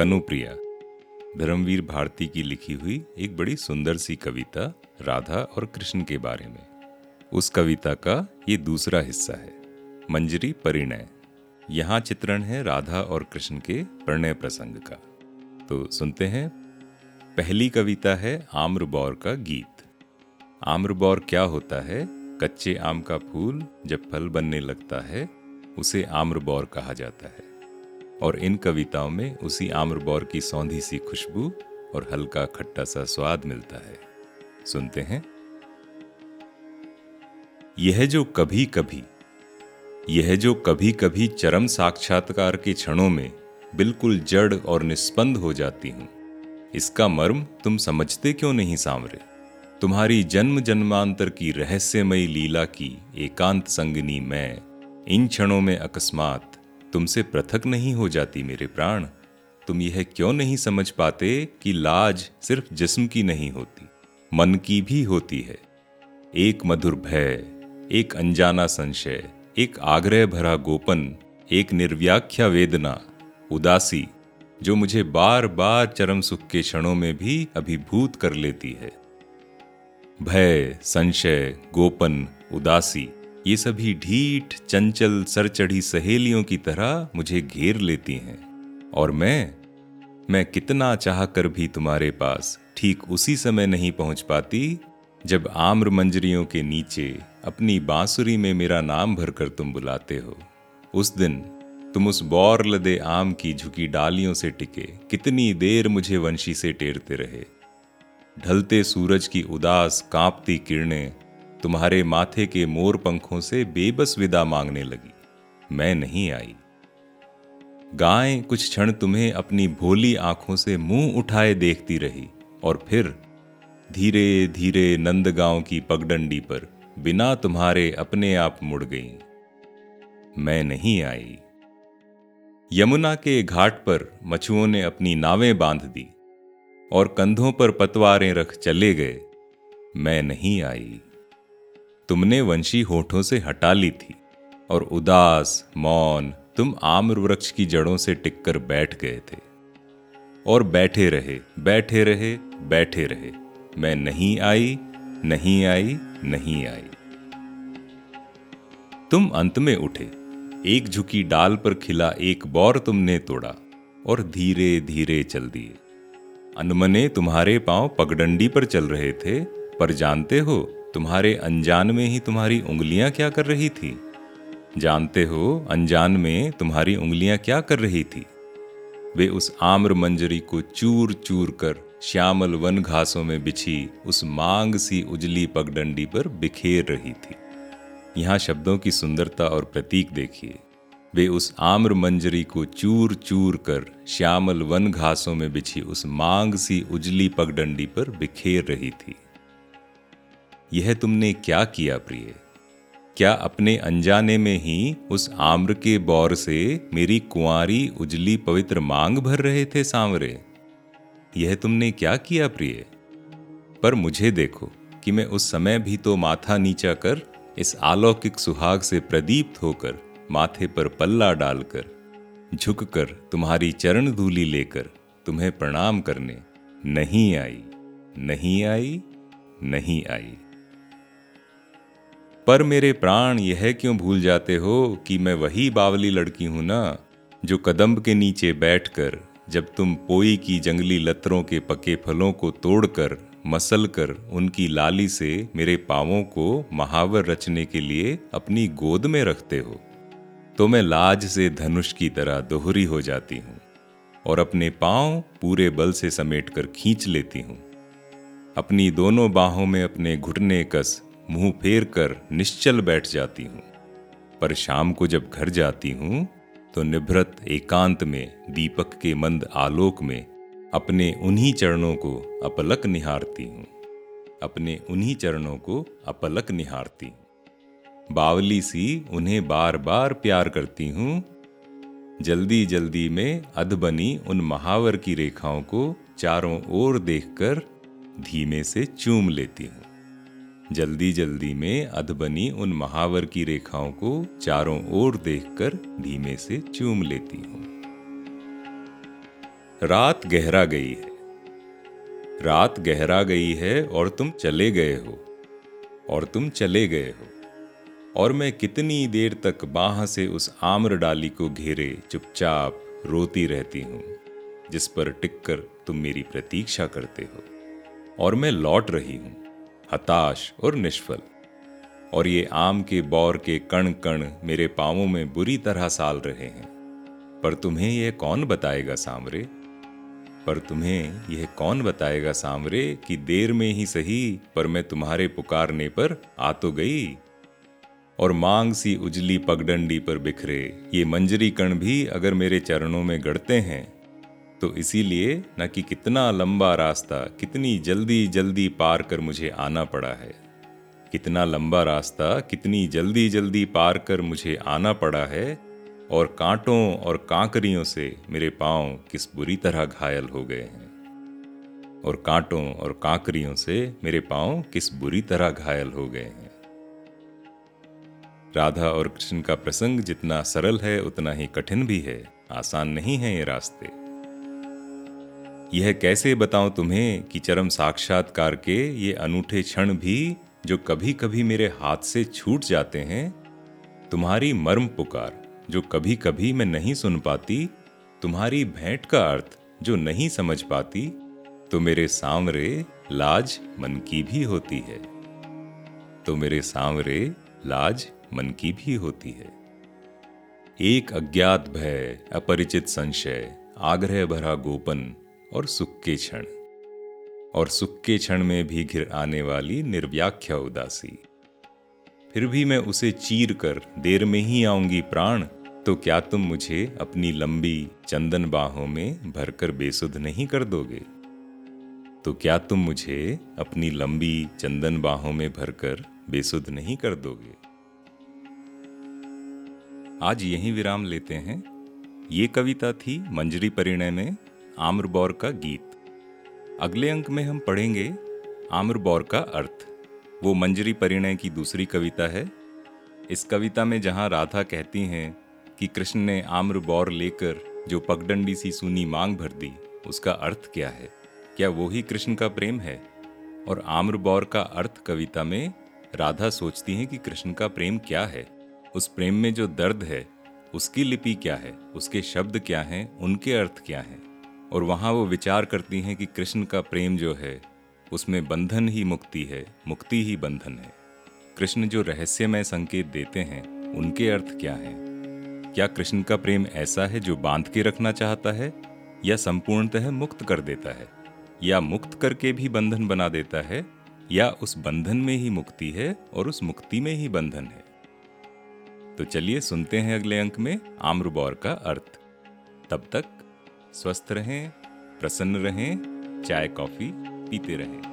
कनुप्रिया। धर्मवीर भारती की लिखी हुई एक बड़ी सुंदर सी कविता, राधा और कृष्ण के बारे में। उस कविता का ये दूसरा हिस्सा है, मंजरी परिणय। यहाँ चित्रण है राधा और कृष्ण के प्रणय प्रसंग का। तो सुनते हैं। पहली कविता है आम्रबौर का गीत। आम्रबौर क्या होता है? कच्चे आम का फूल जब फल बनने लगता है, उसे आम्रबौर कहा जाता है। और इन कविताओं में उसी आम्रबौर की सौंधी सी खुशबू और हल्का खट्टा सा स्वाद मिलता है। सुनते हैं। यह जो कभी कभी यह जो कभी कभी चरम साक्षात्कार के क्षणों में बिल्कुल जड़ और निस्पंद हो जाती हूँ, इसका मर्म तुम समझते क्यों नहीं सांवरे तुम्हारी जन्म जन्मांतर की रहस्यमयी लीला की एकांत संगनी मैं इन क्षणों में अकस्मात तुमसे पृथक नहीं हो जाती मेरे प्राण। तुम यह क्यों नहीं समझ पाते कि लाज सिर्फ़ जिस्म की नहीं होती, मन की भी होती है। एक मधुर भय, एक अनजाना संशय, एक आग्रह भरा गोपन, एक निर्व्याख्या वेदना, उदासी, जो मुझे बार बार चरम सुख के क्षणों में भी अभिभूत कर लेती है। भय, संशय, गोपन, उदासी ये सभी ढीठ, चंचल सर चढ़ी सहेलियों की तरह मुझे घेर लेती हैं। और मैं मैं कितना चाह कर भी तुम्हारे पास ठीक उसी समय नहीं पहुँच पाती, जब आम्र मंजरियों के नीचे अपनी बांसुरी में मेरा नाम भरकर तुम बुलाते हो। उस दिन तुम उस बौर लदे आम की झुकी डालियों से टिके, कितनी देर मुझे वंशी से टेरते रहे। ढलते सूरज की उदास, कांपती किरणें तुम्हारे माथे के मोर पंखों से बेबस विदा मांगने लगी। मैं नहीं आई। गाय कुछ क्षण तुम्हें अपनी भोली आँखों से मुँह उठाए देखती रही और फिर धीरे धीरे नंदगांव की पगडंडी पर बिना तुम्हारे अपने आप मुड़ गई। मैं नहीं आई। यमुना के घाट पर मछुओं ने अपनी नावें बाँध दी और कंधों पर पतवारें रख चले गए। मैं नहीं आई। तुमने वंशी होठों से हटा ली थी, और उदास, मौन तुम आम्र वृक्ष की जड़ों से टिककर बैठ गए थे। और बैठे रहे बैठे रहे बैठे रहे। मैं नहीं आई नहीं आई नहीं आई। तुम अंत में उठे, एक झुकी डाल पर खिला एक बौर तुमने तोड़ा, और धीरे धीरे चल दिए। अनमने तुम्हारे पाँव पगडंडी पर चल रहे थे, पर जानते हो तुम्हारे अनजान में ही तुम्हारी उंगलियाँ क्या कर रही थी? जानते हो, अनजान में तुम्हारी उंगलियाँ क्या कर रही थी? वे उस आम्र मंजरी को चूर चूर कर श्यामल वन घासों में बिछी उस मांग सी उजली पगडंडी पर बिखेर रही थी। यहाँ शब्दों की सुंदरता और प्रतीक देखिए। वे उस आम्र मंजरी को चूर चूर कर श्यामल वन घासों में बिछी उस मांग सी उजली पगडंडी पर बिखेर रही थी। यह तुमने क्या किया प्रिय? क्या अपने अनजाने में ही उस आम्र के बौर से मेरी कुंवारी उजली पवित्र मांग भर रहे थे सांवरे? यह तुमने क्या किया प्रिय? पर मुझे देखो कि मैं उस समय भी तो माथा नीचा कर, इस अलौकिक सुहाग से प्रदीप्त होकर, माथे पर पल्ला डालकर, झुककर तुम्हारी चरण धूली लेकर तुम्हें प्रणाम करने नहीं आई। नहीं आई? नहीं आई। पर मेरे प्राण यह क्यों भूल जाते हो कि मैं वही बावली लड़की हूँ ना, जो कदम्ब के नीचे बैठकर, जब तुम पोई की जंगली लतरों के पके फलों को तोड़कर, मसल कर उनकी लाली से मेरे पावों को महावर रचने के लिए अपनी गोद में रखते हो तो मैं लाज से धनुष की तरह दोहरी हो जाती हूँ और अपने पाँव पूरे बल से समेटकर खींच लेती हूँ। अपनी दोनों बाहों में अपने घुटने कस मुँह फेर कर निश्चल बैठ जाती हूँ। पर शाम को जब घर जाती हूँ तो निभृत एकांत में, दीपक के मंद आलोक में, अपने उन्हीं चरणों को अपलक निहारती हूँ। अपने उन्हीं चरणों को अपलक निहारती हूँ। बावली सी उन्हें बार बार प्यार करती हूँ। जल्दी जल्दी में अध बनी उन महावर की रेखाओं को चारों ओर देखकर धीमे से चूम लेती हूँ। जल्दी जल्दी में अधबनी उन महावर की रेखाओं को चारों ओर देखकर धीमे से चूम लेती हूँ। रात गहरा गई है। रात गहरा गई है और तुम चले गए हो। और तुम चले गए हो। और मैं कितनी देर तक बाह से उस आम्र डाली को घेरे चुपचाप रोती रहती हूँ, जिस पर टिककर तुम मेरी प्रतीक्षा करते हो। और मैं लौट रही हूँ। हताश और निष्फल। और ये आम के बौर के कण कण मेरे पांवों में बुरी तरह साल रहे हैं। पर तुम्हें यह कौन बताएगा सांवरे? पर तुम्हें यह कौन बताएगा सांवरे कि देर में ही सही पर मैं तुम्हारे पुकारने पर आ तो गई? और मांग सी उजली पगडंडी पर बिखरे, ये मंजरी कण भी अगर मेरे चरणों में गड़ते हैं तो इसीलिए न कि कितना लंबा रास्ता, कितनी जल्दी जल्दी पार कर मुझे आना पड़ा है। कितना लंबा रास्ता, कितनी जल्दी जल्दी पार कर मुझे आना पड़ा है और कांटों और कांकरियों से मेरे पाँव किस बुरी तरह घायल हो गए हैं। और कांटों और कांकरियों से मेरे पाँव किस बुरी तरह घायल हो गए हैं। राधा और कृष्ण का प्रसंग जितना सरल है, उतना ही कठिन भी है। आसान नहीं है ये रास्ते। यह कैसे बताऊँ तुम्हें कि चरम साक्षात्कार के ये अनूठे क्षण भी जो कभी कभी मेरे हाथ से छूट जाते हैं? तुम्हारी मर्म पुकार, जो कभी कभी मैं नहीं सुन पाती, तुम्हारी भेंट का अर्थ जो नहीं समझ पाती तो मेरे सांवरे लाज मन की भी होती है। तो मेरे सांवरे लाज मन की भी होती है। एक अज्ञात भय, अपरिचित संशय, आग्रह भरा गोपन और सुख के क्षण। और सुख के क्षण में भी घिर आने वाली निर्व्याख्या उदासी। फिर भी मैं उसे चीर कर देर में ही आऊँगी प्राण तो क्या तुम मुझे अपनी लंबी चंदन बाहों में भरकर बेसुध नहीं कर दोगे? तो क्या तुम मुझे अपनी लंबी चंदन बाहों में भरकर बेसुध नहीं कर दोगे? आज यही विराम लेते हैं। ये कविता थी मंजरी परिणय में। आम्रबौर का गीत। अगले अंक में हम पढ़ेंगे आम्रबौर का अर्थ। वो मंजरी परिणय की दूसरी कविता है। इस कविता में जहाँ राधा कहती हैं कि कृष्ण ने आम्र बौर लेकर जो पगडंडी सी सुनी मांग भर दी, उसका अर्थ क्या है? क्या वो ही कृष्ण का प्रेम है? और आम्र बौर का अर्थ कविता में राधा सोचती हैं कि कृष्ण का प्रेम क्या है? उस प्रेम में जो दर्द है, उसकी लिपि क्या है? उसके शब्द क्या हैं? उनके अर्थ क्या हैं? और वहाँ वो विचार करती हैं कि कृष्ण का प्रेम जो है, उसमें बंधन ही मुक्ति है, मुक्ति ही बंधन है। कृष्ण जो रहस्यमय संकेत देते हैं, उनके अर्थ क्या हैं? क्या कृष्ण का प्रेम ऐसा है जो बाँध के रखना चाहता है, या संपूर्णतः मुक्त कर देता है? या मुक्त करके भी बंधन बना देता है, या उस बंधन में ही मुक्ति है और उस मुक्ति में ही बंधन है? तो चलिए सुनते हैं अगले अंक में आम्रबौर का अर्थ। तब तक स्वस्थ रहें प्रसन्न रहें चाय कॉफ़ी पीते रहें।